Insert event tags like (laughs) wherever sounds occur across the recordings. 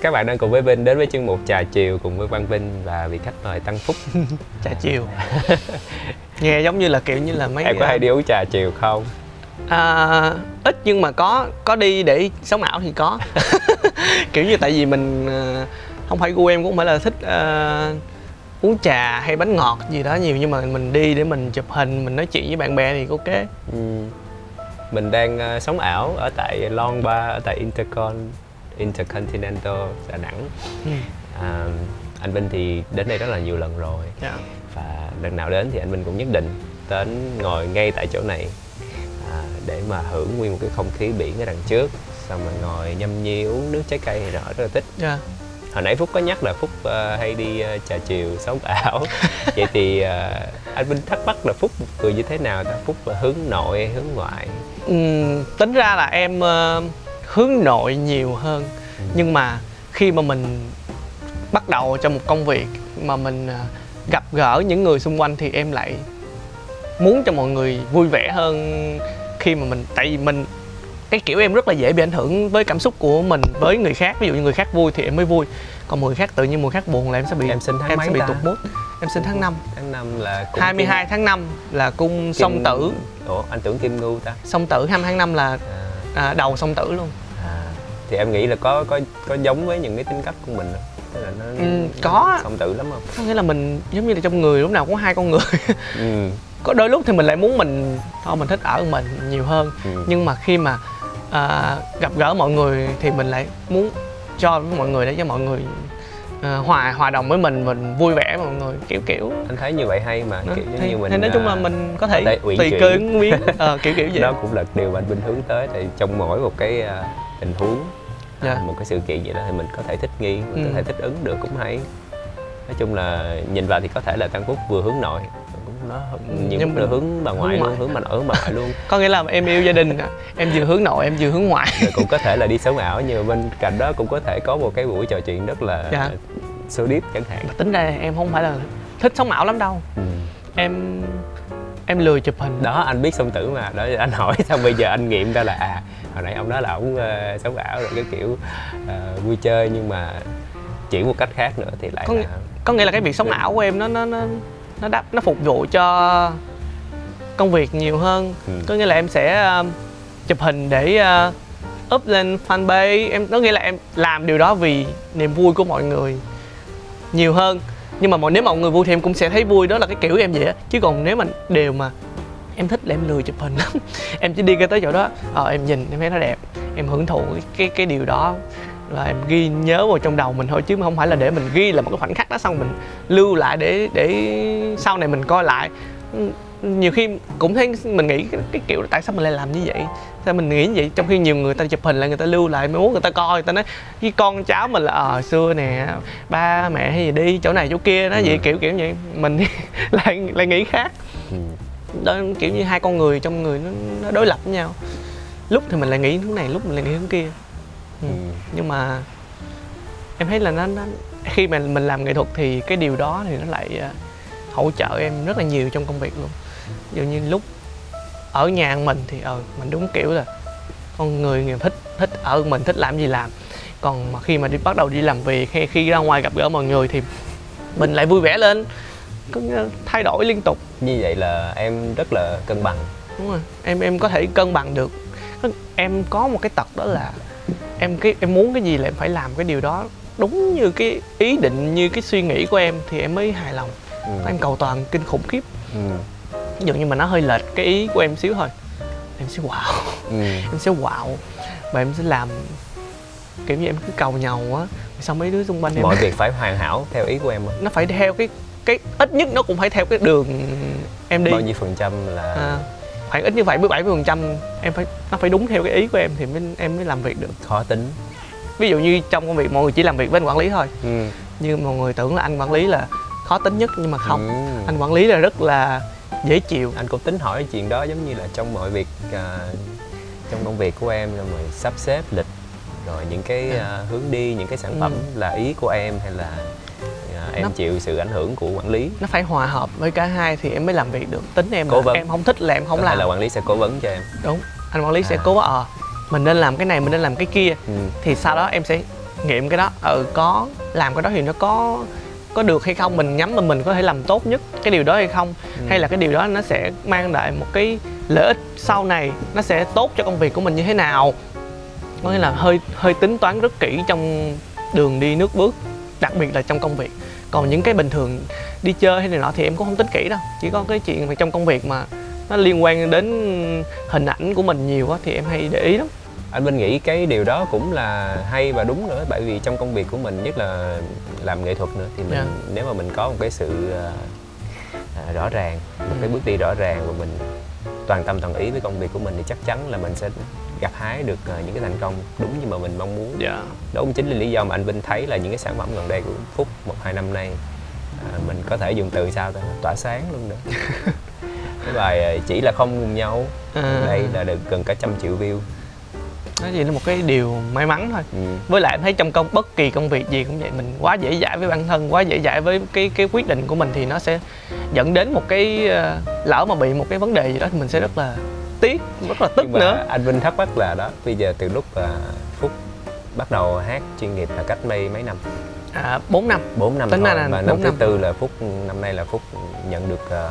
Các bạn đang cùng với Vinh đến với chương mục trà chiều cùng với Văn Vinh và vị khách mời Tăng Phúc. (laughs) trà chiều nghe giống như là kiểu như là mấy Em có hay đi uống trà chiều không? à, ít nhưng mà có có đi để sống ảo thì có (laughs) kiểu như tại vì mình ờ, không phải gu em cũng không phải là thích ờ, uống trà hay bánh ngọt gì đó nhiều nhưng mà mình đi để mình chụp hình mình nói chuyện với bạn bè thì ok Ừ. Mình đang ờ, sống ảo ở tại Long Bar ở tại Intercon Intercontinental Đà Nẵng. ừ. À, anh Vinh thì đến đây rất là nhiều lần rồi dạ. và lần nào đến thì anh Vinh cũng nhất định đến ngồi ngay tại chỗ này à, để mà hưởng nguyên một cái không khí biển ở đằng trước xong rồi ngồi nhâm nhi uống nước trái cây này nọ rất là thích dạ. hồi nãy phúc có nhắc là phúc ờ, hay đi ờ, trà chiều sống ảo (laughs) vậy thì ờ, anh vinh thắc mắc là phúc một người như thế nào ta phúc là hướng nội hay hướng ngoại Ừm, tính ra là em ờ, hướng nội nhiều hơn. Nhưng mà khi mà mình bắt đầu trong một công việc mà mình ờ, gặp gỡ những người xung quanh thì em lại muốn cho mọi người vui vẻ hơn khi mà mình tại vì mình cái kiểu em rất là dễ bị ảnh hưởng với cảm xúc của mình với người khác. Ví dụ như người khác vui thì em mới vui còn người khác tự nhiên người khác buồn là em sẽ bị em sinh tháng em mấy sẽ bị ta? tụt mood. Em sinh tháng 5 tháng năm là cung 22 tháng 5 là cung Kim- song tử. Kim- ủa anh tưởng kim ngưu ta? Song tử 20 tháng 5 là à, à, đầu song tử luôn. à. Thì em nghĩ là có có có giống với những cái tính cách của mình không tức là nó Ừ, có. song tử lắm không? Có nghĩa là mình giống như là trong người lúc nào cũng hai con người. Ừ. (laughs) có đôi lúc thì mình lại muốn mình thôi mình thích ở mình nhiều hơn. Ừ. nhưng mà khi mà à, gặp gỡ mọi người thì mình lại muốn cho với mọi người để cho mọi người à, hòa hòa đồng với mình mình vui vẻ mọi người kiểu kiểu. Anh thấy như vậy hay mà kiểu giống thì, như mình thì nói chung là à, mình có thể tùy cơ ứng biến ờ, kiểu kiểu (laughs) vậy. Đó cũng là điều mà anh Vinh hướng tới. Thì trong mỗi một cái à, tình huống à, Dạ. một cái sự kiện vậy đó thì mình có thể thích nghi mình Ừ. có thể thích ứng được cũng hay nói chung là nhìn vào thì có thể là Tăng Phúc vừa hướng nội cũng nó nhiều nhưng lúc là mình hướng bà ngoại hướng luôn ngoại. hướng bà nội hướng bà ngoại luôn (laughs) có nghĩa là em yêu gia đình à. em vừa hướng nội em vừa hướng ngoại rồi cũng có thể là đi sống ảo nhưng mà bên cạnh đó cũng có thể có một cái buổi trò chuyện rất là Dạ. sâu deep chẳng hạn tính ra em không phải là thích sống ảo lắm đâu ừ. em em lười chụp hình. Đó anh biết song tử mà. Đó anh hỏi (laughs) xong bây giờ anh nghiệm ra là à hồi nãy ông nói là ông uh, sống ảo rồi cái kiểu ờ, vui chơi nhưng mà chỉ một cách khác nữa thì lại Có là nghĩa- có nghĩa là cái việc sống ảo của em nó nó nó nó đáp nó phục vụ cho công việc nhiều hơn. Ừ. có nghĩa là em sẽ um, chụp hình để uh, up lên fanpage. Em có nghĩa là em làm điều đó vì niềm vui của mọi người nhiều hơn nhưng mà mọi nếu mọi người vui thì em cũng sẽ thấy vui đó là cái kiểu em vậy á. Chứ còn nếu mà đều mà em thích là em lười chụp hình lắm. (laughs) Em chỉ đi cái tới chỗ đó ờ em nhìn em thấy nó đẹp. Em hưởng thụ cái cái, cái điều đó là em ghi nhớ vào trong đầu mình thôi chứ không phải là để mình ghi là một cái khoảnh khắc đó xong mình lưu lại để để sau này mình coi lại nhiều khi cũng thấy mình nghĩ cái, cái kiểu tại sao mình lại làm như vậy sao mình nghĩ như vậy trong khi nhiều người ta chụp hình lại người ta lưu lại mới muốn người ta coi người ta nói cái con cháu mình là ờ xưa nè ba mẹ hay gì đi chỗ này chỗ kia nó Ừ. vậy kiểu kiểu vậy mình (laughs) lại lại nghĩ khác ừ. đó kiểu như hai con người trong người nó, nó đối lập với nhau lúc thì mình lại nghĩ hướng này lúc mình lại nghĩ hướng kia ừ. Ừ. nhưng mà em thấy là nó, nó khi mà mình làm nghệ thuật thì cái điều đó thì nó lại à, hỗ trợ em rất là nhiều trong công việc luôn dụ như lúc ở nhà mình thì ờ mình đúng kiểu là con người người thích thích ở mình thích làm gì làm. Còn mà khi mà đi bắt đầu đi làm việc hay khi ra ngoài gặp gỡ mọi người thì mình lại vui vẻ lên là thay đổi liên tục. Như vậy là em rất là cân bằng. Đúng rồi em em có thể cân bằng được. Em có một cái tật đó là em cái em muốn cái gì là em phải làm cái điều đó đúng như cái ý định như cái suy nghĩ của em thì em mới hài lòng. Ừ. em cầu toàn kinh khủng khiếp. Ừ. ví dụ như mà nó hơi lệch cái ý của em xíu thôi. Em sẽ wow Ừ. (laughs) em sẽ wow và em sẽ làm kiểu như em cứ cầu nhầu á. Xong mấy đứa xung quanh em mọi (laughs) việc phải hoàn hảo theo ý của em không? nó phải theo cái cái ít nhất nó cũng phải theo cái đường em đi. Bao nhiêu phần trăm là à, khoảng ít như vậy với 70 phần trăm. Em phải nó phải đúng theo cái ý của em thì mới em mới làm việc được. Khó tính. Ví dụ như trong công việc mọi người chỉ làm việc với anh quản lý thôi. Ừ. nhưng mọi người tưởng là anh quản lý là khó tính nhất nhưng mà không. Ừ. anh quản lý là rất là dễ chịu. Anh cũng tính hỏi chuyện đó giống như là trong mọi việc à, trong công việc của em rồi sắp xếp lịch rồi những cái à, hướng đi những cái sản phẩm Ừ. là ý của em hay là à, em Nó- chịu sự ảnh hưởng của quản lý. Nó phải hòa hợp với cả hai thì em mới làm việc được. Tính em Cố là vấn. em không thích là em không hay làm. là quản lý sẽ cố vấn cho em. Đúng. Anh quản lý sẽ À. cố ờ mình nên làm cái này mình nên làm cái kia. Ừ. thì sau đó em sẽ nghiệm cái đó. Ừ có làm cái đó thì nó có có được hay không mình nhắm mà mình có thể làm tốt nhất cái điều đó hay không Ừ. hay là cái điều đó nó sẽ mang lại một cái lợi ích sau này nó sẽ tốt cho công việc của mình như thế nào. Có nghĩa là hơi hơi tính toán rất kỹ trong đường đi nước bước đặc biệt là trong công việc. Còn những cái bình thường đi chơi hay này nọ thì em cũng không tính kỹ đâu chỉ có cái chuyện mà trong công việc mà nó liên quan đến hình ảnh của mình nhiều á thì em hay để ý lắm anh Minh nghĩ cái điều đó cũng là hay và đúng nữa bởi vì trong công việc của mình nhất là làm nghệ thuật nữa thì mình Dạ. nếu mà mình có một cái sự à, rõ ràng một cái Ừ. bước đi rõ ràng và mình toàn tâm toàn ý với công việc của mình thì chắc chắn là mình sẽ gặt hái được à, những cái thành công đúng như mà mình mong muốn. Dạ. Đó cũng chính là lý do mà anh Vinh thấy là những cái sản phẩm gần đây của Phúc một hai năm nay à, mình có thể dùng từ sao ta? Tỏa sáng luôn nữa (laughs) cái bài chỉ là không cùng nhau. À, đây là được gần cả trăm triệu view nó chỉ là một cái điều may mắn thôi ừ. với lại em thấy trong công bất kỳ công việc gì cũng vậy mình quá dễ dãi với bản thân quá dễ dãi với cái cái quyết định của mình thì nó sẽ dẫn đến một cái ờ, lỡ mà bị một cái vấn đề gì đó thì mình sẽ rất là tiếc rất là tức Nhưng mà nữa anh Vinh thắc mắc là đó bây giờ từ lúc à, Phúc bắt đầu hát chuyên nghiệp là cách mấy mấy năm à, 4 năm 4 năm Tính thôi là và năm bốn thứ năm. tư là Phúc năm nay là Phúc nhận được à,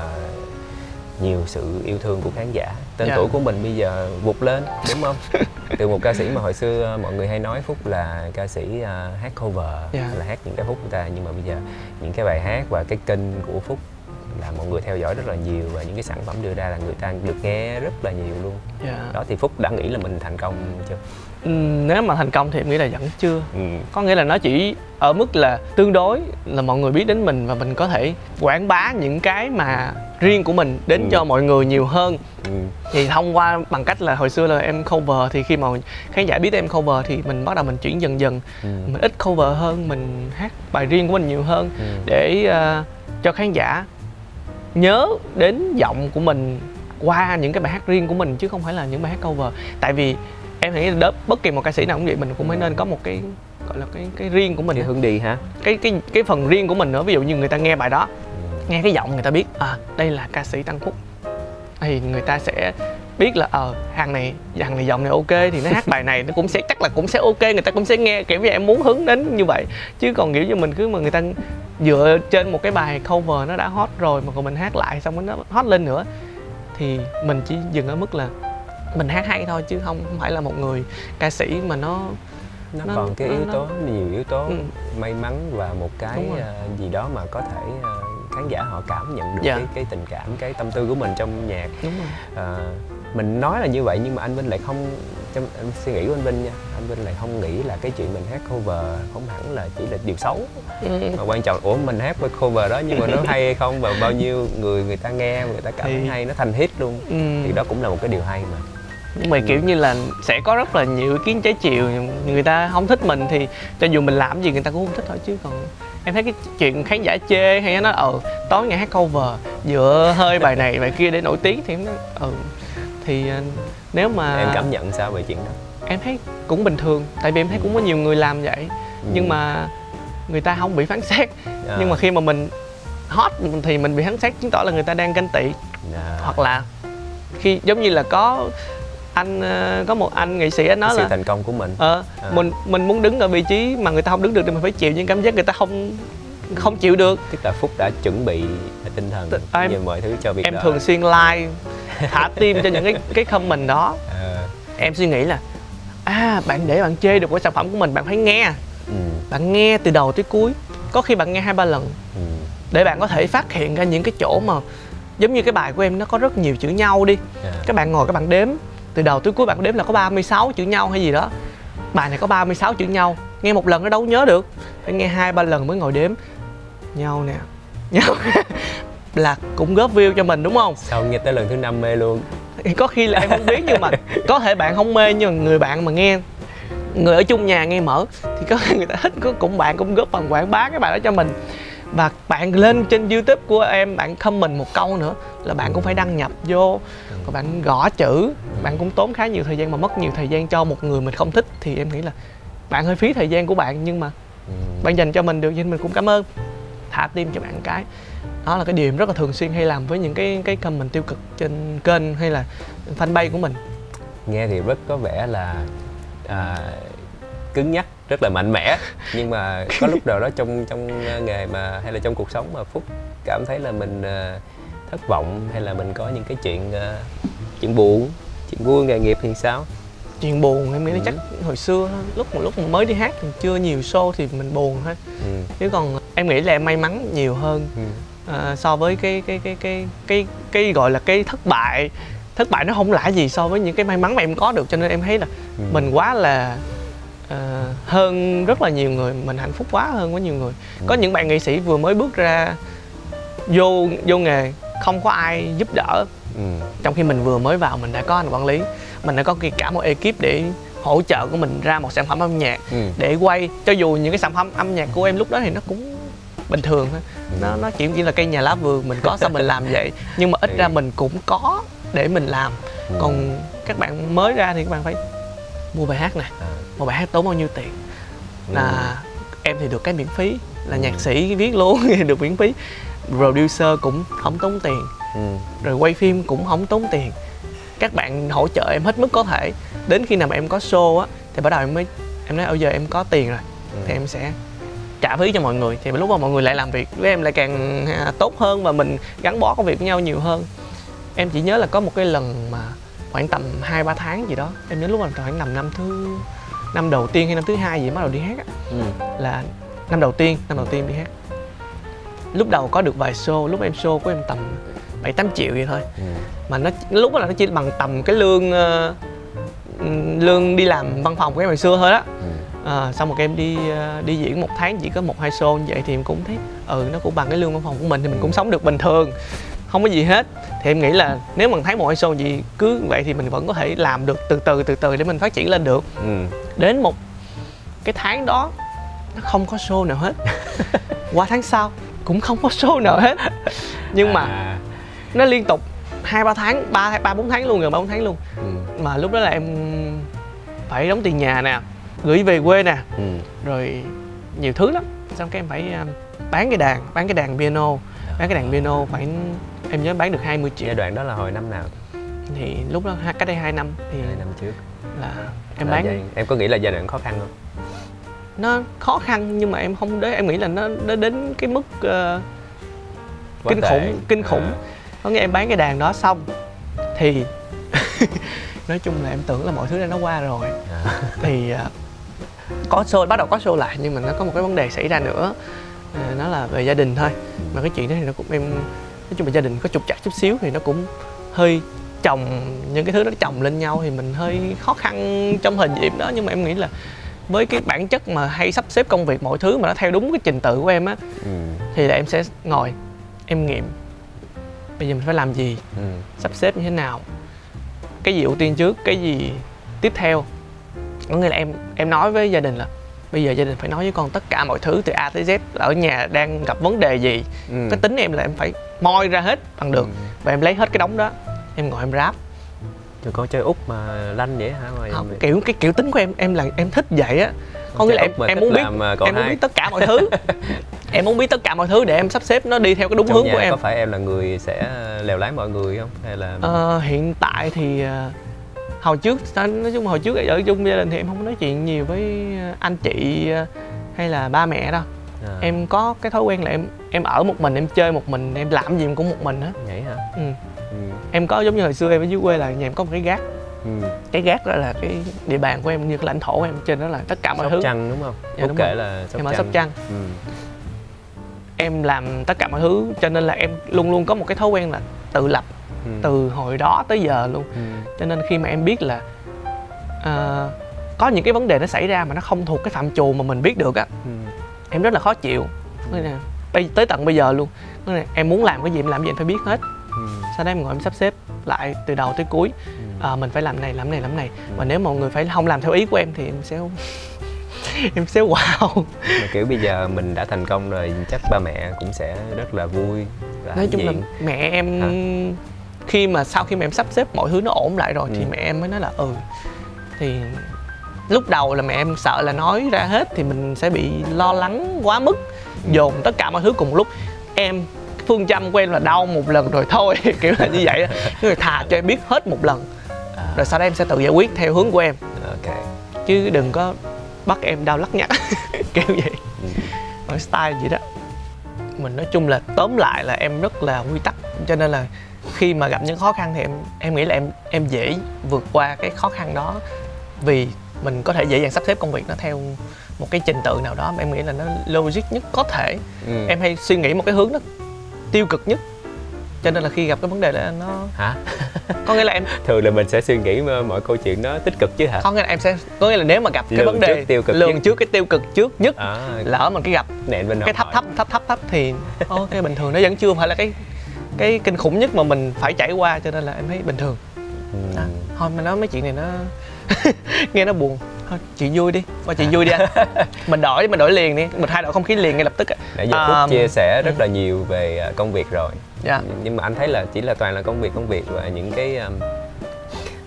nhiều sự yêu thương của khán giả tên Dạ. tuổi của mình bây giờ vụt lên đúng không (laughs) từ một ca sĩ mà hồi xưa mọi người hay nói Phúc là ca sĩ à, hát cover Dạ. là hát những cái Phúc người ta nhưng mà bây giờ những cái bài hát và cái kênh của Phúc là mọi người theo dõi rất là nhiều và những cái sản phẩm đưa ra là người ta được nghe rất là nhiều luôn dạ. đó thì Phúc đã nghĩ là mình thành công chưa Ừm, nếu mà thành công thì em nghĩ là vẫn chưa ừ. có nghĩa là nó chỉ ở mức là tương đối là mọi người biết đến mình và mình có thể quảng bá những cái mà riêng của mình đến Ừ. cho mọi người nhiều hơn Ừ. thì thông qua bằng cách là hồi xưa là em cover thì khi mà khán giả biết em cover thì mình bắt đầu mình chuyển dần dần Ừ. mình ít cover hơn mình hát bài riêng của mình nhiều hơn Ừ. để ờ, cho khán giả nhớ đến giọng của mình qua những cái bài hát riêng của mình chứ không phải là những bài hát cover tại vì em nghĩ đớp bất kỳ một ca sĩ nào cũng vậy mình cũng phải nên có một cái gọi là cái cái riêng của mình cái á. hướng đi hả cái cái cái phần riêng của mình nữa ví dụ như người ta nghe bài đó ừ. nghe cái giọng người ta biết à đây là ca sĩ Tăng Phúc thì người ta sẽ biết là ờ hàng này hàng này giọng này ok thì nó hát bài này nó cũng sẽ chắc là cũng sẽ ok người ta cũng sẽ nghe kiểu như em muốn hướng đến như vậy chứ còn kiểu như mình cứ mà người ta dựa trên một cái bài cover nó đã hot rồi mà còn mình hát lại xong rồi nó hot lên nữa thì mình chỉ dừng ở mức là mình hát hay thôi chứ không không phải là một người ca sĩ mà nó nó, Nó- còn cái nó- yếu nó- tố nhiều yếu tố Ừ. may mắn và một cái ờ, gì đó mà có thể ờ, khán giả họ cảm nhận được Dạ. cái cái tình cảm cái tâm tư của mình trong nhạc đúng rồi Ờ, mình nói là như vậy nhưng mà anh Vinh lại không trong em suy nghĩ của anh Vinh nha. Anh Vinh lại không nghĩ là cái chuyện mình hát cover không hẳn là chỉ là điều xấu. Ừ. mà quan trọng ủa mình hát với cover đó nhưng mà nó hay hay không và bao nhiêu người người ta nghe người ta cảm thấy hay nó thành hit luôn. Ừ. thì đó cũng là một cái điều hay mà. Nhưng mà kiểu như là sẽ có rất là nhiều ý kiến trái chiều người ta không thích mình thì cho dù mình làm gì người ta cũng không thích thôi chứ còn em thấy cái chuyện khán giả chê hay nó ờ tối ngày hát cover dựa hơi bài này bài kia để nổi tiếng thì em nói ừ thì ờ, nếu mà em cảm nhận sao về chuyện đó? Em thấy cũng bình thường tại vì em thấy cũng có nhiều người làm vậy. Ừ. nhưng mà người ta không bị phán xét. À, nhưng mà khi mà mình hot thì mình bị phán xét chứng tỏ là người ta đang ganh tị. À, hoặc là khi giống như là có anh có một anh nghệ sĩ anh nói sự là thành công của mình. Ờ À. mình mình muốn đứng ở vị trí mà người ta không đứng được thì mình phải chịu những cảm giác người ta không không chịu được. Tức là phúc đã chuẩn bị tinh thần em- như mọi thứ cho việc em đó. thường xuyên like (laughs) thả tim cho những cái cái comment đó. Ờ, em suy nghĩ là à bạn để bạn chê được cái sản phẩm của mình bạn phải nghe. Ừ, bạn nghe từ đầu tới cuối có khi bạn nghe hai ba lần. Ừ, để bạn có thể phát hiện ra những cái chỗ mà giống như cái bài của em nó có rất nhiều chữ nhau đi. À, các bạn ngồi các bạn đếm từ đầu tới cuối bạn đếm là có 36 chữ nhau hay gì đó. Bài này có 36 chữ nhau nghe một lần nó đâu nhớ được. Phải nghe hai ba lần mới ngồi đếm. Nhau nè. Nhau là cũng góp view cho mình đúng không? Sau nghe tới lần thứ năm mê luôn. Có khi là em không biết nhưng mà (laughs) có thể bạn không mê nhưng mà người bạn mà nghe người ở chung nhà nghe mở thì có người ta thích có cũng bạn cũng góp phần quảng bá cái bài đó cho mình. Và bạn lên trên youtube của em bạn comment một câu nữa là bạn cũng phải đăng nhập vô và bạn gõ chữ. Bạn cũng tốn khá nhiều thời gian mà mất nhiều thời gian cho một người mình không thích thì em nghĩ là bạn hơi phí thời gian của bạn nhưng mà ừ. bạn dành cho mình được nên mình cũng cảm ơn. Thả tim cho bạn cái đó là cái điều em rất là thường xuyên hay làm với những cái cái comment tiêu cực trên kênh hay là fanpage của mình nghe thì rất có vẻ là à, cứng nhắc rất là mạnh mẽ (laughs) nhưng mà có lúc nào đó trong trong nghề mà hay là trong cuộc sống mà phúc cảm thấy là mình ờ, thất vọng hay là mình có những cái chuyện ờ, chuyện buồn chuyện vui nghề nghiệp thì sao chuyện buồn em nghĩ Ừ. chắc hồi xưa lúc mà lúc mà mới đi hát thì chưa nhiều show thì mình buồn thôi ừ. chứ còn em nghĩ là em may mắn nhiều hơn Ừ. ờ, so với cái cái cái cái cái cái gọi là cái thất bại thất bại nó không lạ gì so với những cái may mắn mà em có được cho nên em thấy là Ừ. mình quá là ờ, hơn rất là nhiều người mình hạnh phúc quá hơn quá nhiều người có Ừ. những bạn nghệ sĩ vừa mới bước ra vô vô nghề không có ai giúp đỡ Ừ. trong khi mình vừa mới vào mình đã có anh quản lý mình đã có cả một ekip để hỗ trợ của mình ra một sản phẩm âm nhạc Ừ. để quay cho dù những cái sản phẩm âm nhạc của em lúc đó thì nó cũng bình thường thôi nó nó chỉ chỉ là cây nhà lá vườn mình có sao mình làm vậy nhưng mà ít ra mình cũng có để mình làm Ừ. còn các bạn mới ra thì các bạn phải mua bài hát nè À. một bài hát tốn bao nhiêu tiền Ừ. là em thì được cái miễn phí là nhạc sĩ viết luôn thì được miễn phí producer cũng không tốn tiền Ừ. rồi quay phim cũng không tốn tiền các bạn hỗ trợ em hết mức có thể đến khi nào mà em có show á thì bắt đầu em mới em nói ở giờ em có tiền rồi Ừ. thì em sẽ trả phí cho mọi người thì lúc mà mọi người lại làm việc với em lại càng à, tốt hơn và mình gắn bó công việc với nhau nhiều hơn em chỉ nhớ là có một cái lần mà khoảng tầm hai ba tháng gì đó em nhớ lúc mà khoảng tầm năm thứ năm đầu tiên hay năm thứ hai gì bắt đầu đi hát á Ừ. là năm đầu tiên năm đầu tiên đi hát lúc đầu có được vài show lúc em show của em tầm bảy tám triệu vậy thôi Ừ. mà nó lúc đó là nó chỉ bằng tầm cái lương ừm, lương đi làm văn phòng của em hồi xưa thôi đó Ừ. à, xong một em đi ờ, đi diễn một tháng chỉ có một hai show như vậy thì em cũng thấy ừ nó cũng bằng cái lương văn phòng của mình thì mình cũng sống được bình thường không có gì hết thì em nghĩ là nếu mà thấy một hai show gì cứ vậy thì mình vẫn có thể làm được từ từ từ từ để mình phát triển lên được Ừ. đến một cái tháng đó nó không có show nào hết (laughs) qua tháng sau cũng không có show nào hết nhưng mà À. nó liên tục hai ba tháng ba ba bốn tháng luôn gần ba bốn tháng luôn Ừ. mà lúc đó là em phải đóng tiền nhà nè gửi về quê nè. Ừ. rồi nhiều thứ lắm. Xong cái em phải um, bán cái đàn bán cái đàn piano. Bán cái đàn piano phải em nhớ bán được 20 triệu. Giai đoạn đó là hồi năm nào? Thì lúc đó cách đây 2 năm thì hai năm trước. là em Là bán. giai- em có nghĩ là giai đoạn khó khăn không? Nó khó khăn nhưng mà em không đến em nghĩ là nó, nó đến cái mức Quá kinh tệ. khủng kinh khủng. À. có nghĩa em bán cái đàn đó xong thì (laughs) nói chung là em tưởng là mọi thứ đã nó qua rồi. À. thì à, có show bắt đầu có show lại nhưng mà nó có một cái vấn đề xảy ra nữa. À, nó là về gia đình thôi. Mà cái chuyện đó thì nó cũng em nói chung là gia đình có trục trặc chút xíu thì nó cũng hơi chồng những cái thứ đó chồng lên nhau thì mình hơi khó khăn trong thời điểm đó. Nhưng mà em nghĩ là với cái bản chất mà hay sắp xếp công việc mọi thứ mà nó theo đúng cái trình tự của em á Ừ. thì là em sẽ ngồi em nghiệm. Bây giờ mình phải làm gì? Ừ. sắp xếp như thế nào? Cái gì ưu tiên trước? Cái gì tiếp theo có nghĩa là em em nói với gia đình là bây giờ gia đình phải nói với con tất cả mọi thứ từ A tới Z ở nhà đang gặp vấn đề gì. Ừ. cái tính em là em phải moi ra hết bằng được. Ừ. và em lấy hết cái đống đó em ngồi em ráp. Trời con chơi út mà lanh vậy hả? Mà không, kiểu cái kiểu tính của em em là em thích vậy á. Có nghĩa là em mà em muốn biết à, em muốn biết tất cả mọi thứ. (laughs) Em muốn biết tất cả mọi thứ để em sắp xếp nó đi theo cái đúng Trong hướng của em. có phải em là người sẽ lèo lái mọi người không? Hay là Ờ, hiện tại thì ờ, hồi trước nói chung hồi trước ở chung gia đình thì em không có nói chuyện nhiều với anh chị ờ, hay là ba mẹ đâu à, em có cái thói quen là em em ở một mình em chơi một mình em làm gì cũng một mình á nhảy hả ừ. ừ. em có giống như hồi xưa em ở dưới quê là nhà em có một cái gác Ừ. cái gác đó là cái địa bàn của em như cái lãnh thổ của em trên đó là tất cả mọi Sóc thứ Trăng đúng không Dạ, đúng kể rồi. là Sóc em ở sóc trăng ừ. em làm tất cả mọi thứ cho nên là em luôn luôn có một cái thói quen là tự lập Ừ. từ hồi đó tới giờ luôn Ừ. cho nên khi mà em biết là ờ, có những cái vấn đề nó xảy ra mà nó không thuộc cái phạm trù mà mình biết được á Ừ. em rất là khó chịu Nên là bây- tới tận bây giờ luôn Nên là em muốn làm cái gì em làm gì em phải biết hết Ừ. sau đó em ngồi em sắp xếp lại từ đầu tới cuối Ừ. à, mình phải làm này làm này làm này Ừ. và nếu mọi người phải không làm theo ý của em thì em sẽ (laughs) em sẽ wow mà kiểu bây giờ mình đã thành công rồi chắc ba mẹ cũng sẽ rất là vui và nói chung là diện. mẹ em Hả? khi mà sau khi mà em sắp xếp mọi thứ nó ổn lại rồi thì Ừ. mẹ em mới nói là ừ thì lúc đầu là mẹ em sợ là nói ra hết thì mình sẽ bị lo lắng quá mức Ừ. dồn tất cả mọi thứ cùng một lúc em phương châm của em là đau một lần rồi thôi (laughs) kiểu là như vậy (laughs) người thà cho em biết hết một lần à, rồi sau đó em sẽ tự giải quyết theo hướng của em ok chứ đừng có bắt em đau lắc nhắc. (laughs) Kiểu vậy. Ừ. ở style vậy đó. Mình nói chung là tóm lại là em rất là quy tắc cho nên là khi mà gặp những khó khăn thì em em nghĩ là em em dễ vượt qua cái khó khăn đó. Vì mình có thể dễ dàng sắp xếp công việc nó theo một cái trình tự nào đó mà em nghĩ là nó logic nhất có thể. Ừ. em hay suy nghĩ một cái hướng nó tiêu cực nhất cho nên là khi gặp cái vấn đề đó nó hả? Có nghĩa là em (laughs) thường là mình sẽ suy nghĩ mà mọi câu chuyện nó tích cực chứ hả? Có nghĩa là em sẽ có nghĩa là nếu mà gặp cái Lường vấn đề trước tiêu cực lường nhất. trước cái tiêu cực trước nhất à, lỡ mà cái gặp nện bên cái thấp thấp thấp thấp thấp thì ok bình thường nó vẫn chưa phải là cái cái kinh khủng nhất mà mình phải trải qua cho nên là em thấy bình thường. Ừ. à, thôi mà nói mấy chuyện này nó (laughs) nghe nó buồn thôi chuyện vui đi. Qua chuyện vui đi anh. (laughs) Mình đổi mình đổi liền đi. Mình thay đổi không khí liền ngay lập tức nãy giờ Phúc chia sẻ rất là nhiều về à, công việc rồi. Dạ. Nhưng mà anh thấy là chỉ là toàn là công việc công việc và những cái um,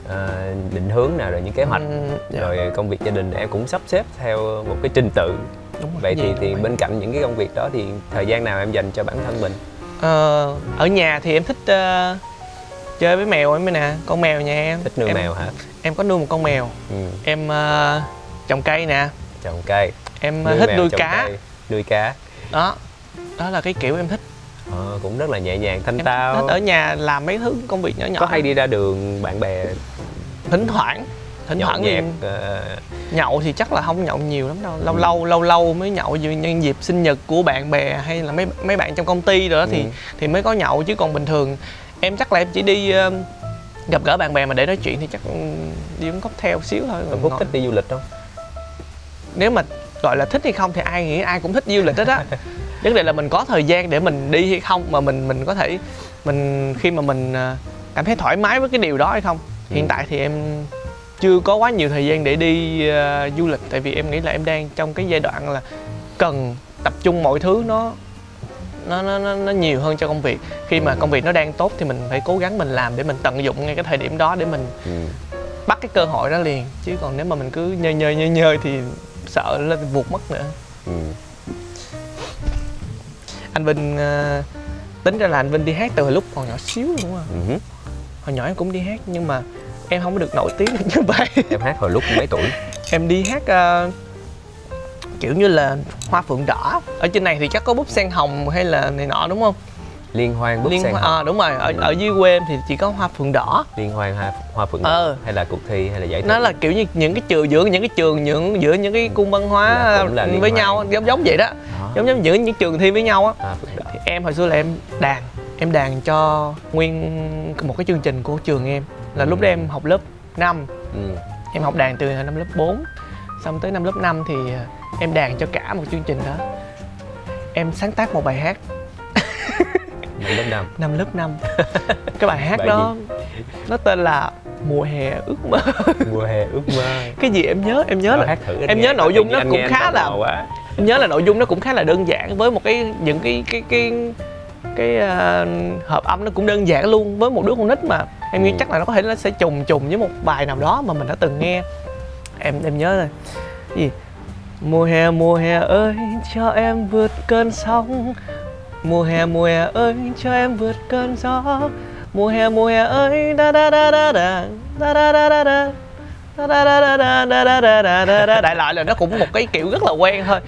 à, định hướng nào rồi những kế hoạch. Ừm, dạ, rồi công việc gia đình em cũng sắp xếp theo một cái trình tự. Đúng rồi, vậy thì thì bên cạnh những cái công việc đó thì thời gian nào em dành cho bản thân mình? Ờ, ở nhà thì em thích ờ, chơi với mèo em nè con mèo nhà em. Thích nuôi em, mèo hả? em có nuôi một con mèo. Ừ. em ờ, trồng cây nè. Trồng cây. Em ờ, thích mèo, nuôi cá. cây, nuôi cá. Đó đó là cái kiểu em thích. Ờ, cũng rất là nhẹ nhàng thanh em tao. thích ở nhà làm mấy thứ công việc nhỏ nhỏ. có hay đi ra đường bạn bè thỉnh thoảng thỉnh nhậu thoảng nhẹt thì ờ, nhậu thì chắc là không nhậu nhiều lắm đâu. Lâu Ừ. lâu lâu lâu mới nhậu như nhân dịp sinh nhật của bạn bè hay là mấy mấy bạn trong công ty rồi đó thì Ừ. thì mới có nhậu chứ còn bình thường em chắc là em chỉ đi ờ, gặp gỡ bạn bè mà để nói chuyện thì chắc đi uống cocktail xíu thôi. Còn Phúc thích đi du lịch không? Nếu mà gọi là thích hay không thì ai nghĩ ai cũng thích du lịch hết á. (laughs) Vấn đề là mình có thời gian để mình đi hay không mà mình mình có thể mình khi mà mình ờ, cảm thấy thoải mái với cái điều đó hay không. Hiện Ừ. tại thì em chưa có quá nhiều thời gian để đi ờ, du lịch tại vì em nghĩ là em đang trong cái giai đoạn là cần tập trung mọi thứ nó nó nó nó, nó nhiều hơn cho công việc khi mà Ừ. công việc nó đang tốt thì mình phải cố gắng mình làm để mình tận dụng ngay cái thời điểm đó để mình ừ. bắt cái cơ hội đó liền chứ còn nếu mà mình cứ nhơi nhơi nhơi nhơi thì sợ lên vụt mất nữa Ừ. anh Vinh ờ, tính ra là anh Vinh đi hát từ hồi lúc còn nhỏ xíu luôn à Ừ. hồi nhỏ em cũng đi hát nhưng mà em không có được nổi tiếng (laughs) như vậy em hát hồi lúc mấy tuổi em đi hát ờ, kiểu như là hoa phượng đỏ. Ở trên này thì chắc có búp sen hồng hay là này nọ đúng không? Liên hoan búp liên sen hoa hồng. à, đúng rồi. Ở, ở dưới quê em thì chỉ có hoa phượng đỏ. Liên hoan hoa, hoa phượng Ờ. đỏ hay là cuộc thi hay là giải thưởng? nó là kiểu như những cái trường giữa những cái trường những giữa những cái cung văn hóa Là là với hoan. nhau giống giống vậy đó. Đó. giống giống giữa những trường thi với nhau á. Thì em hồi xưa là em đàn em đàn cho nguyên một cái chương trình của trường em. Là lúc Ừ. đó em học lớp 5 ừ. em học đàn từ năm lớp 4 xong tới năm lớp 5 thì à, em đàn cho cả một chương trình đó. Em sáng tác một bài hát. Năm lớp năm. Năm lớp 5 cái bài hát Bài đó nó tên là mùa hè ước mơ. Mùa hè ước mơ. Cái gì em nhớ em nhớ Đâu là hát thử em nhớ nội dung nó cũng khá là quá. em nhớ là nội dung nó cũng khá là đơn giản với một cái những cái cái cái cái à, hợp âm nó cũng đơn giản luôn với một đứa con nít mà. Em nghĩ Ừ. chắc là nó có thể nó sẽ trùng trùng với một bài nào đó mà mình đã từng nghe. Em em nhớ rồi. Gì mùa hè mùa hè ơi cho em vượt cơn sóng mùa hè mùa hè ơi cho em vượt cơn gió mùa hè mùa hè ơi da da da da da da da da da da Da da da da da da da da da da. đại loại là nó cũng một cái kiểu rất là quen thôi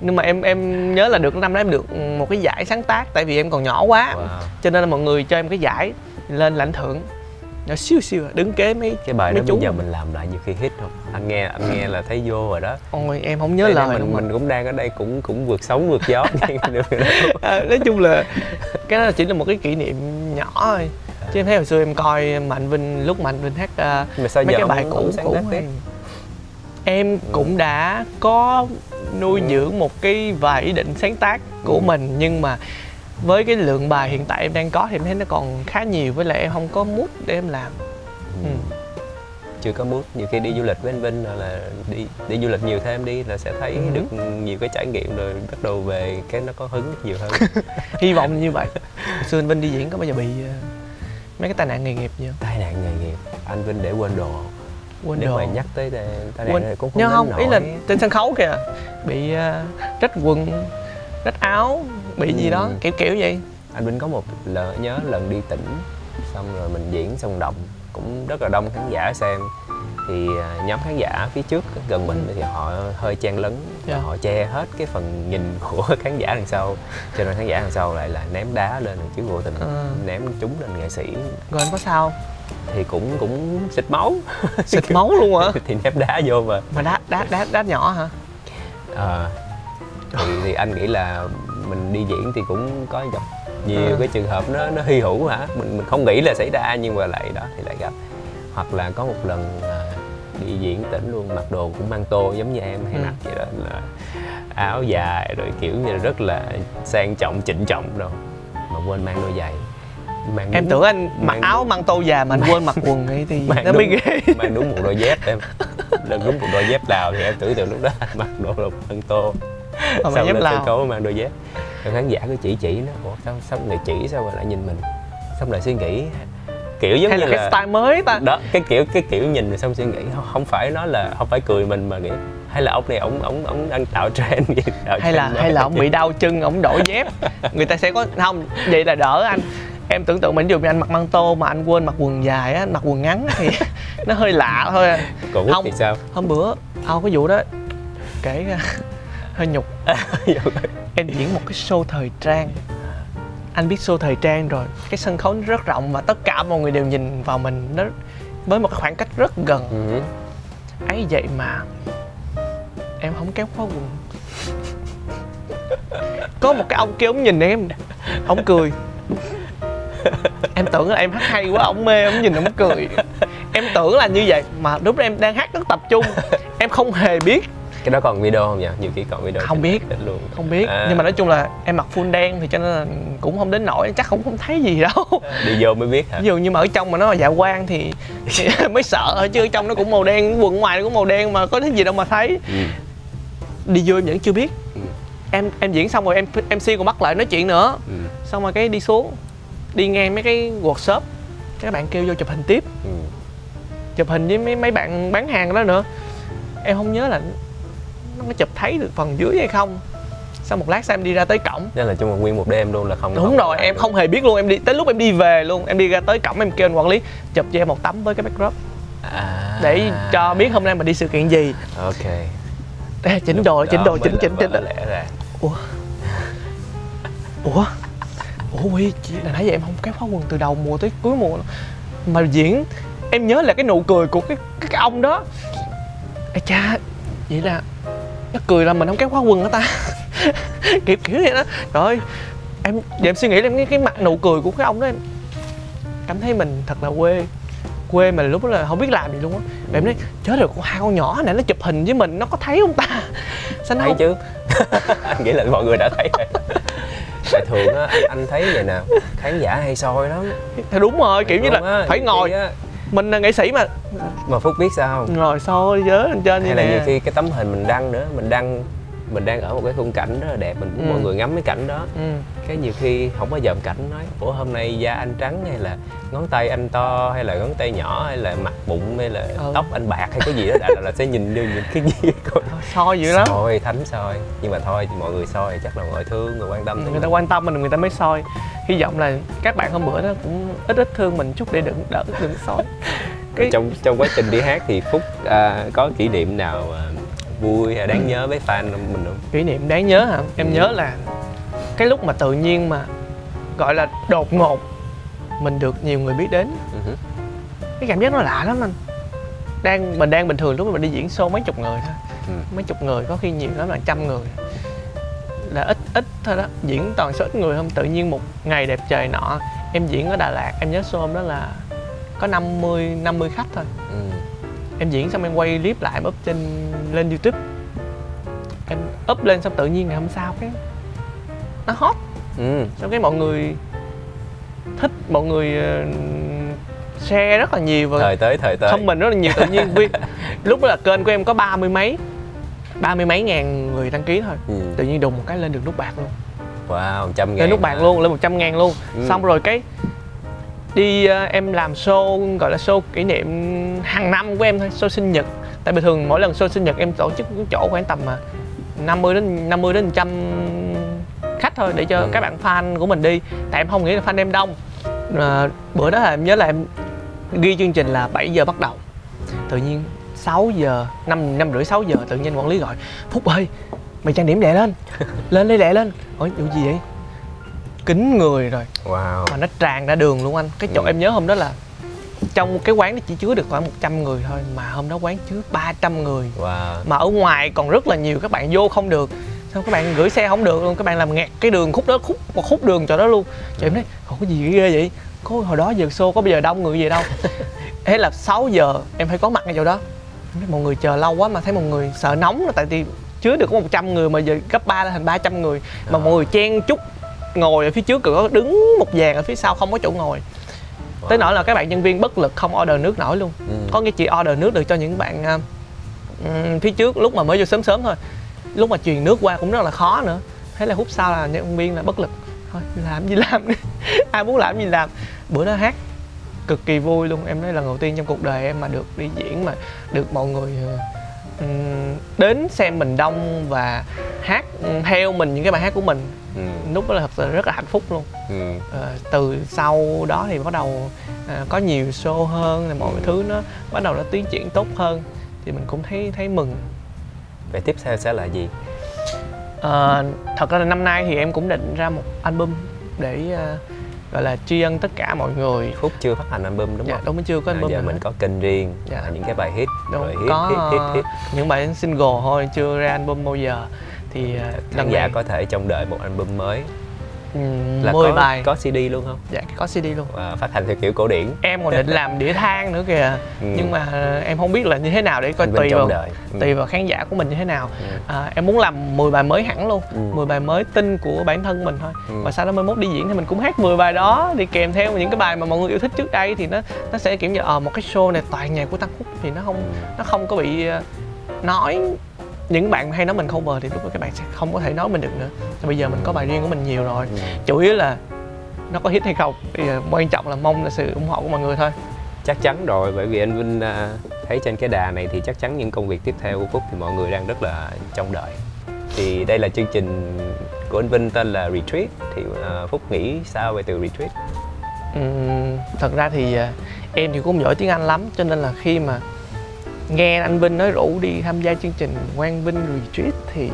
nhưng mà em em nhớ là được năm đó em được một cái giải sáng tác tại vì em còn nhỏ quá wow. cho nên là mọi người cho em cái giải lên lãnh thưởng nó siêu siêu à, đứng kế mấy cái bài đó mấy bây chú giờ mà. mình làm lại nhiều khi hit không anh nghe anh nghe là thấy vô rồi đó ôi em không nhớ lời mình mình cũng đang ở đây cũng cũng vượt sóng vượt gió (laughs) đó. à, nói chung là cái đó chỉ là một cái kỷ niệm nhỏ thôi chứ em thấy hồi xưa em coi mạnh vinh lúc mạnh vinh hát à, mà sao mấy giờ cái bài cũ cũ em cũng đã có nuôi Ừ. dưỡng một cái vài ý định sáng tác của Ừ. mình nhưng mà với cái lượng bài hiện tại em đang có thì em thấy nó còn khá nhiều với lại em không có mood để em làm. Ừ. Ừ. chưa có mút nhiều khi đi du lịch với anh Vinh hoặc là đi đi du lịch nhiều thêm đi là sẽ thấy Ừ. được nhiều cái trải nghiệm rồi bắt đầu về cái nó có hứng nhiều hơn. (laughs) Hy vọng như vậy. Hồi xưa anh vinh đi diễn có bao giờ bị ờ, mấy cái tai nạn nghề nghiệp gì không tai nạn nghề nghiệp. Anh Vinh để quên đồ. Quên nếu đồ. mà nhắc tới tai nạn quên. này cũng không không? Ý là trên sân khấu kìa. Bị ờ, rách quần rách áo bị gì đó Ừ. kiểu kiểu vậy. Anh Vinh có một lần nhớ lần đi tỉnh xong rồi mình diễn sông động cũng rất là đông khán giả xem. Thì à, nhóm khán giả phía trước gần mình thì họ hơi chen lấn Dạ. họ che hết cái phần nhìn (laughs) của khán giả đằng sau. Cho nên khán giả đằng sau lại là ném đá lên chứ vô tình Ờ. ném trúng lên nghệ sĩ. Rồi anh có sao? Thì cũng cũng xịt máu. (laughs) Xịt máu luôn hả? (laughs) Thì ném đá vô mà. Mà đá đá đá đá nhỏ hả? Ờ, thì, thì anh nghĩ là mình đi diễn thì cũng có gặp. Nhiều Ờ. cái trường hợp nó nó hy hữu hả? Mình mình không nghĩ là xảy ra nhưng mà lại đó thì lại gặp. Hoặc là có một lần à, đi diễn tỉnh luôn mặc đồ cũng mang tô giống như em hay Ừ. mặc vậy đó là áo dài rồi kiểu như là rất là sang trọng trịnh trọng rồi mà quên mang đôi giày. Mang em đúng- tưởng anh mặc mang- áo mang tô già mà anh quên mặc quần ấy thì (laughs) mang nó đúng, mới ghê. (laughs) mang đúng một đôi dép em. Lên đúng một đôi dép lào thì em tưởng tượng lúc đó anh mặc đồ là mang tô mà mà lên sân lào khấu mang đôi dép. Khán giả cứ chỉ chỉ nó ủa sao sao người chỉ sao mà lại nhìn mình? Xong lại suy nghĩ. Kiểu giống hay như là là, cái style mới ta. Đó cái kiểu cái kiểu nhìn rồi xong suy nghĩ không, không phải nó là không phải cười mình mà nghĩ hay là ông này ông ông ông đang tạo trend gì? (laughs) Tạo hay là hay là ông bị đau chân ông đổi dép. Người ta sẽ có không vậy là đỡ anh. Em tưởng tượng mình như anh mặc măng tô mà anh quên mặc quần dài á mặc quần ngắn thì (laughs) nó hơi lạ thôi còn không. thì sao? hôm bữa ao cái vụ đó kể ra hơi nhục. (laughs) Em diễn một cái show thời trang. Anh biết show thời trang rồi. Cái sân khấu nó rất rộng và tất cả mọi người đều nhìn vào mình. Nó với một cái khoảng cách rất gần. Ừ. ấy vậy mà em không kéo khóa quần. Có một cái ông kia ông nhìn em ông cười. Em tưởng là em hát hay quá ông mê ông nhìn ông cười. Em tưởng là như vậy mà lúc đó em đang hát rất tập trung. Em không hề biết cái đó còn video không nhỉ nhiều khi còn video Không biết. luôn không biết À. nhưng mà nói chung là em mặc full đen thì cho nên là cũng không đến nỗi chắc cũng không thấy gì đâu đi vô mới biết hả ví dụ như mà ở trong mà nó là dạ quang thì, (laughs) thì (laughs) mới sợ chứ ở trong nó cũng màu đen quần ngoài nó cũng màu đen mà có cái gì đâu mà thấy ừ. đi vô em vẫn chưa biết Ừ. em em diễn xong rồi em mc còn bắt lại nói chuyện nữa Ừ. xong rồi cái đi xuống đi ngang mấy cái workshop các bạn kêu vô chụp hình tiếp Ừ. chụp hình với mấy mấy bạn bán hàng đó nữa em không nhớ là nó có chụp thấy được phần dưới hay không. Sau một lát sau em đi ra tới cổng. Đó là chung một nguyên một đêm luôn là không đúng không rồi em không hề biết luôn em đi tới lúc em đi về luôn em đi ra tới cổng em kêu anh quản lý chụp cho em một tấm với cái backdrop. À. để cho biết hôm nay mình đi sự kiện gì. Ok. Ê, chỉnh đồ chỉnh đồ chỉnh là chỉnh chỉnh. lẽ ra. Ủa? Ủa? Ủa Huy chị là nãy giờ em không kéo khóa quần từ đầu mùa tới cuối mùa mà diễn em nhớ là cái nụ cười của cái cái, cái ông đó. Ê cha vậy là nó cười là mình không kéo khóa quần hả ta. (laughs) Kiểu kiểu vậy đó. Trời ơi em giờ em suy nghĩ lên cái, cái mặt nụ cười của cái ông đó em. Cảm thấy mình thật là quê quê mà lúc đó là không biết làm gì luôn á. Và em nói chết rồi con hai con nhỏ này nó chụp hình với mình nó có thấy không ta? (laughs) Sao nó thấy không chứ. (laughs) Anh nghĩ là mọi người đã thấy rồi. Tại thường á anh, thấy vậy nè khán giả hay soi lắm. Thì đúng rồi kiểu như là á, phải ngồi. á, mình là nghệ sĩ mà. Mà phúc biết sao ngồi soi nhớ lên trên như hay là nhiều nè khi cái tấm hình mình đăng nữa mình đăng mình đang ở một cái khung cảnh rất là đẹp mình muốn Ừ. mọi người ngắm cái cảnh đó ừ. cái nhiều khi không có dòm cảnh nói ủa hôm nay da anh trắng hay là ngón tay anh to hay là ngón tay nhỏ hay là mặt bụng hay là Ừ. tóc anh bạc hay cái gì đó là, là, là sẽ nhìn vô những cái gì (laughs) coi soi dữ lắm soi thánh soi nhưng mà thôi thì mọi người soi chắc là mọi người thương người quan tâm tới người ta quan tâm mình người ta mới soi hy vọng là các bạn hôm bữa đó cũng ít ít thương mình chút để đừng đỡ đừng soi cái trong trong quá trình đi hát thì phúc à, có kỷ niệm nào à, vui hay đáng nhớ với fan mình không? Kỷ niệm đáng nhớ hả? Em Ừ. nhớ là cái lúc mà tự nhiên mà gọi là đột ngột mình được nhiều người biết đến. Ừ cái cảm giác nó lạ lắm anh. Đang mình đang bình thường lúc mà mình đi diễn show mấy chục người thôi. Ừ. mấy chục người có khi nhiều lắm là trăm người. Là ít ít thôi đó. Diễn toàn số ít người không? Tự nhiên một ngày đẹp trời nọ em diễn ở Đà Lạt em nhớ show hôm đó là có 50 50 khách thôi. Ừ. em diễn xong em quay clip lại em up trên lên YouTube. Em up lên xong tự nhiên ngày hôm sau cái nó hot. Ừ. xong cái mọi người thích mọi người ờ, share rất là nhiều và thời tới thời tới. không mình rất là nhiều. Tự nhiên vi (laughs) lúc đó là kênh của em có ba mươi mấy ba mươi mấy ngàn người đăng ký thôi. Ừ. tự nhiên đùng một cái lên được nút bạc luôn. Wow trăm ngàn lên nút bạc luôn lên 100 ngàn luôn. Ừ. xong rồi cái đi ờ, em làm show gọi là show kỷ niệm hàng năm của em thôi show sinh nhật. Tại bình thường mỗi lần show sinh nhật em tổ chức chỗ khoảng tầm mà 50 đến 50 đến 100 khách thôi để cho Ừ. các bạn fan của mình đi. Tại em không nghĩ là fan em đông. À, bữa đó là em nhớ là em ghi chương trình là 7 giờ bắt đầu. Tự nhiên 6 giờ năm năm rưỡi 6 giờ tự nhiên quản lý gọi phúc ơi mày trang điểm lẹ lên (laughs) lên đi lẹ lên. Hỏi vụ gì vậy kính người rồi. Wow. Mà nó tràn ra đường luôn anh. Cái chỗ Ừ. em nhớ hôm đó là trong cái quán nó chỉ chứa được khoảng 100 người thôi mà hôm đó quán chứa 300 người. Wow. Mà ở ngoài còn rất là nhiều các bạn vô không được. Sao các bạn gửi xe không được luôn các bạn làm nghẹt cái đường khúc đó khúc một khúc đường chỗ đó luôn. Chị em nói "Ủa, có gì ghê vậy. Có hồi đó giờ xô có bây giờ đông người gì đâu. (laughs) Thế là 6 giờ em phải có mặt ngay chỗ đó. Mọi người chờ lâu quá mà thấy mọi người sợ nóng là tại vì chứa được có 100 người mà giờ gấp 3 lên thành 300 người. Mà mọi người chen chúc ngồi ở phía trước có đứng một dàn ở phía sau không có chỗ ngồi. Tới nỗi là các bạn nhân viên bất lực không order nước nổi luôn. Ừ. có nghĩa chị order nước được cho những bạn ừm, phía trước lúc mà mới vô sớm sớm thôi. Lúc mà truyền nước qua cũng rất là khó nữa. Thế là phút sau là nhân viên là bất lực. Thôi làm gì làm đi. (laughs) Ai muốn làm gì làm. Bữa đó hát. Cực kỳ vui luôn. Em nói lần đầu tiên trong cuộc đời em mà được đi diễn mà được mọi người ừm, đến xem mình đông và hát theo mình những cái bài hát của mình ừ. lúc đó là thật sự rất là hạnh phúc luôn Ừ. Ờ, từ sau đó thì bắt đầu à, có nhiều show hơn thì mọi Ừ. thứ nó bắt đầu nó tiến triển tốt hơn thì mình cũng thấy thấy mừng vậy tiếp theo sẽ là gì Ờ, thật ra là năm nay thì em cũng định ra một album để à, gọi là tri ân tất cả mọi người phúc chưa phát hành album đúng dạ không đúng mới chưa có À, album giờ nào mình hết. có kênh riêng Dạ. à, những cái bài hit đúng rồi hit có hit hit hit những bài single thôi chưa ra album bao giờ thì à, khán giả có thể trông đợi một album mới. Ừm, là 10 có bài. có CD luôn không? Dạ có CD luôn. Và phát hành theo kiểu cổ điển. Em còn định làm đĩa than nữa kìa. Ừ. nhưng mà em không biết là như thế nào để coi tùy vào đợi. Ừ. tùy vào khán giả của mình như thế nào. Ừ. à, em muốn làm 10 bài mới hẳn luôn. Ừ. 10 bài mới tinh của bản thân mình thôi. Ừ. và sau đó mới mốt đi diễn thì mình cũng hát 10 bài đó đi kèm theo những cái bài mà mọi người yêu thích trước đây thì nó nó sẽ kiểu như ờ một cái show này toàn nhạc của Tăng Phúc thì nó không nó không có bị ờ, nói những bạn hay nói mình cover thì lúc đó các bạn sẽ không có thể nói mình được nữa. Bây giờ mình có bài riêng của mình nhiều rồi. Ừ. chủ yếu là nó có hit hay không thì ờ, quan trọng là mong là sự ủng hộ của mọi người thôi. Chắc chắn rồi bởi vì anh Vinh à, thấy trên cái đà này thì chắc chắn những công việc tiếp theo của Phúc thì mọi người đang rất là trông đợi. Thì đây là chương trình của anh Vinh tên là Retreat. Thì à, Phúc nghĩ sao về từ Retreat? Ừm, thật ra thì à, em thì cũng không giỏi tiếng Anh lắm cho nên là khi mà nghe anh Vinh nói rủ đi tham gia chương trình Quang Vinh Retreat thì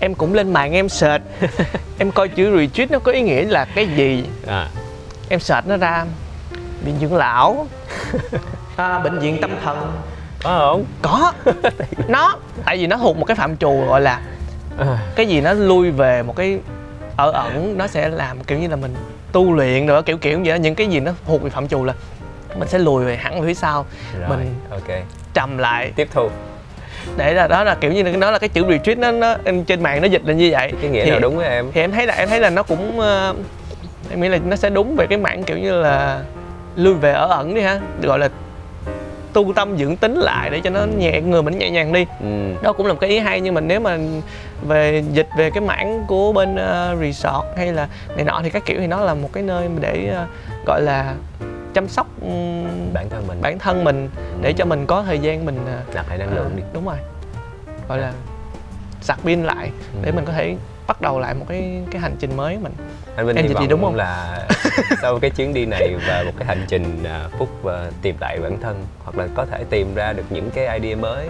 em cũng lên mạng em search. (laughs) Em coi chữ retreat nó có ý nghĩa là cái gì? À. Em search nó ra. Viện dưỡng lão. (laughs) À, bệnh viện tâm thần. Có không? Có. (laughs) Nó tại vì nó thuộc một cái phạm trù gọi là à, cái gì nó lui về một cái ở ẩn nó sẽ làm kiểu như là mình tu luyện rồi kiểu kiểu vậy đó. Những cái gì nó thuộc về phạm trù là mình sẽ lùi về hẳn về phía sau. Rồi Mình- ok trầm lại. Tiếp thu. Để là đó là kiểu như là nó là cái chữ retreat nó, nó trên mạng nó dịch là như vậy. Cái nghĩa thì, nào đúng với em? thì em thấy là em thấy là nó cũng ờ, em nghĩ là nó sẽ đúng về cái mảng kiểu như là lui về ở ẩn đi ha. Gọi là tu tâm dưỡng tính lại để cho nó nhẹ người mình nhẹ nhàng đi. Ừ. đó cũng là một cái ý hay nhưng mà nếu mà về dịch về cái mảng của bên ờ, resort hay là này nọ thì các kiểu thì nó là một cái nơi để ờ, gọi là chăm sóc ừm, bản thân mình. bản thân mình để cho mình có thời gian mình ờ, nạp lại năng lượng đi. đúng rồi. Gọi là sạc pin lại để Ừ. mình có thể bắt đầu lại một cái cái hành trình mới mình. Anh Vinh Em hy vọng đúng không? là (laughs) sau cái chuyến đi này và một cái hành trình à, Phúc à, tìm lại bản thân hoặc là có thể tìm ra được những cái idea mới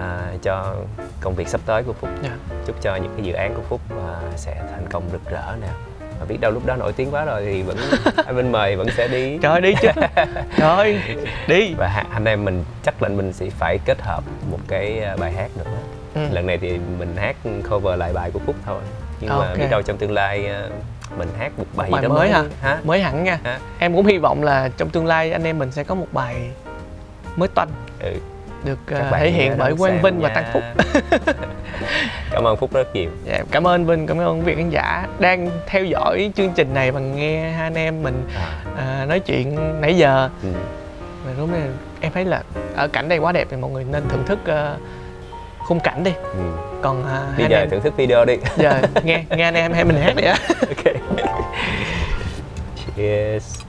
à, cho công việc sắp tới của Phúc. Dạ. chúc cho những cái dự án của Phúc à, sẽ thành công rực rỡ nào và biết đâu lúc đó nổi tiếng quá rồi thì vẫn (laughs) anh Vinh mời vẫn sẽ đi. Trời đi chứ. (laughs) Trời đi. Và anh em mình chắc là Vinh sẽ phải kết hợp một cái à, bài hát nữa. Ừ. lần này thì mình hát cover lại bài của Phúc thôi. Nhưng mà Ok. biết đâu trong tương lai à, mình hát một bài, bài gì đó mới hả? hả? Mới hẳn nha. Hả? Em cũng hy vọng là trong tương lai anh em mình sẽ có một bài mới toanh. Ừ. được bạn thể hiện bởi Quang Vinh và nha. Tăng Phúc. (laughs) Cảm ơn Phúc rất nhiều. Dạ, em cảm ơn Vinh cảm ơn quý vị khán giả đang theo dõi chương trình này và nghe hai anh em mình à, à, nói chuyện nãy giờ. Ừ. và đúng là em thấy là ở cảnh đây quá đẹp thì mọi người nên thưởng thức ờ, khung cảnh đi. Ừ. còn hai bây giờ em thưởng thức video đi. Giờ nghe nghe anh em hay mình hát đi á. (laughs) Ok. (laughs) Cheers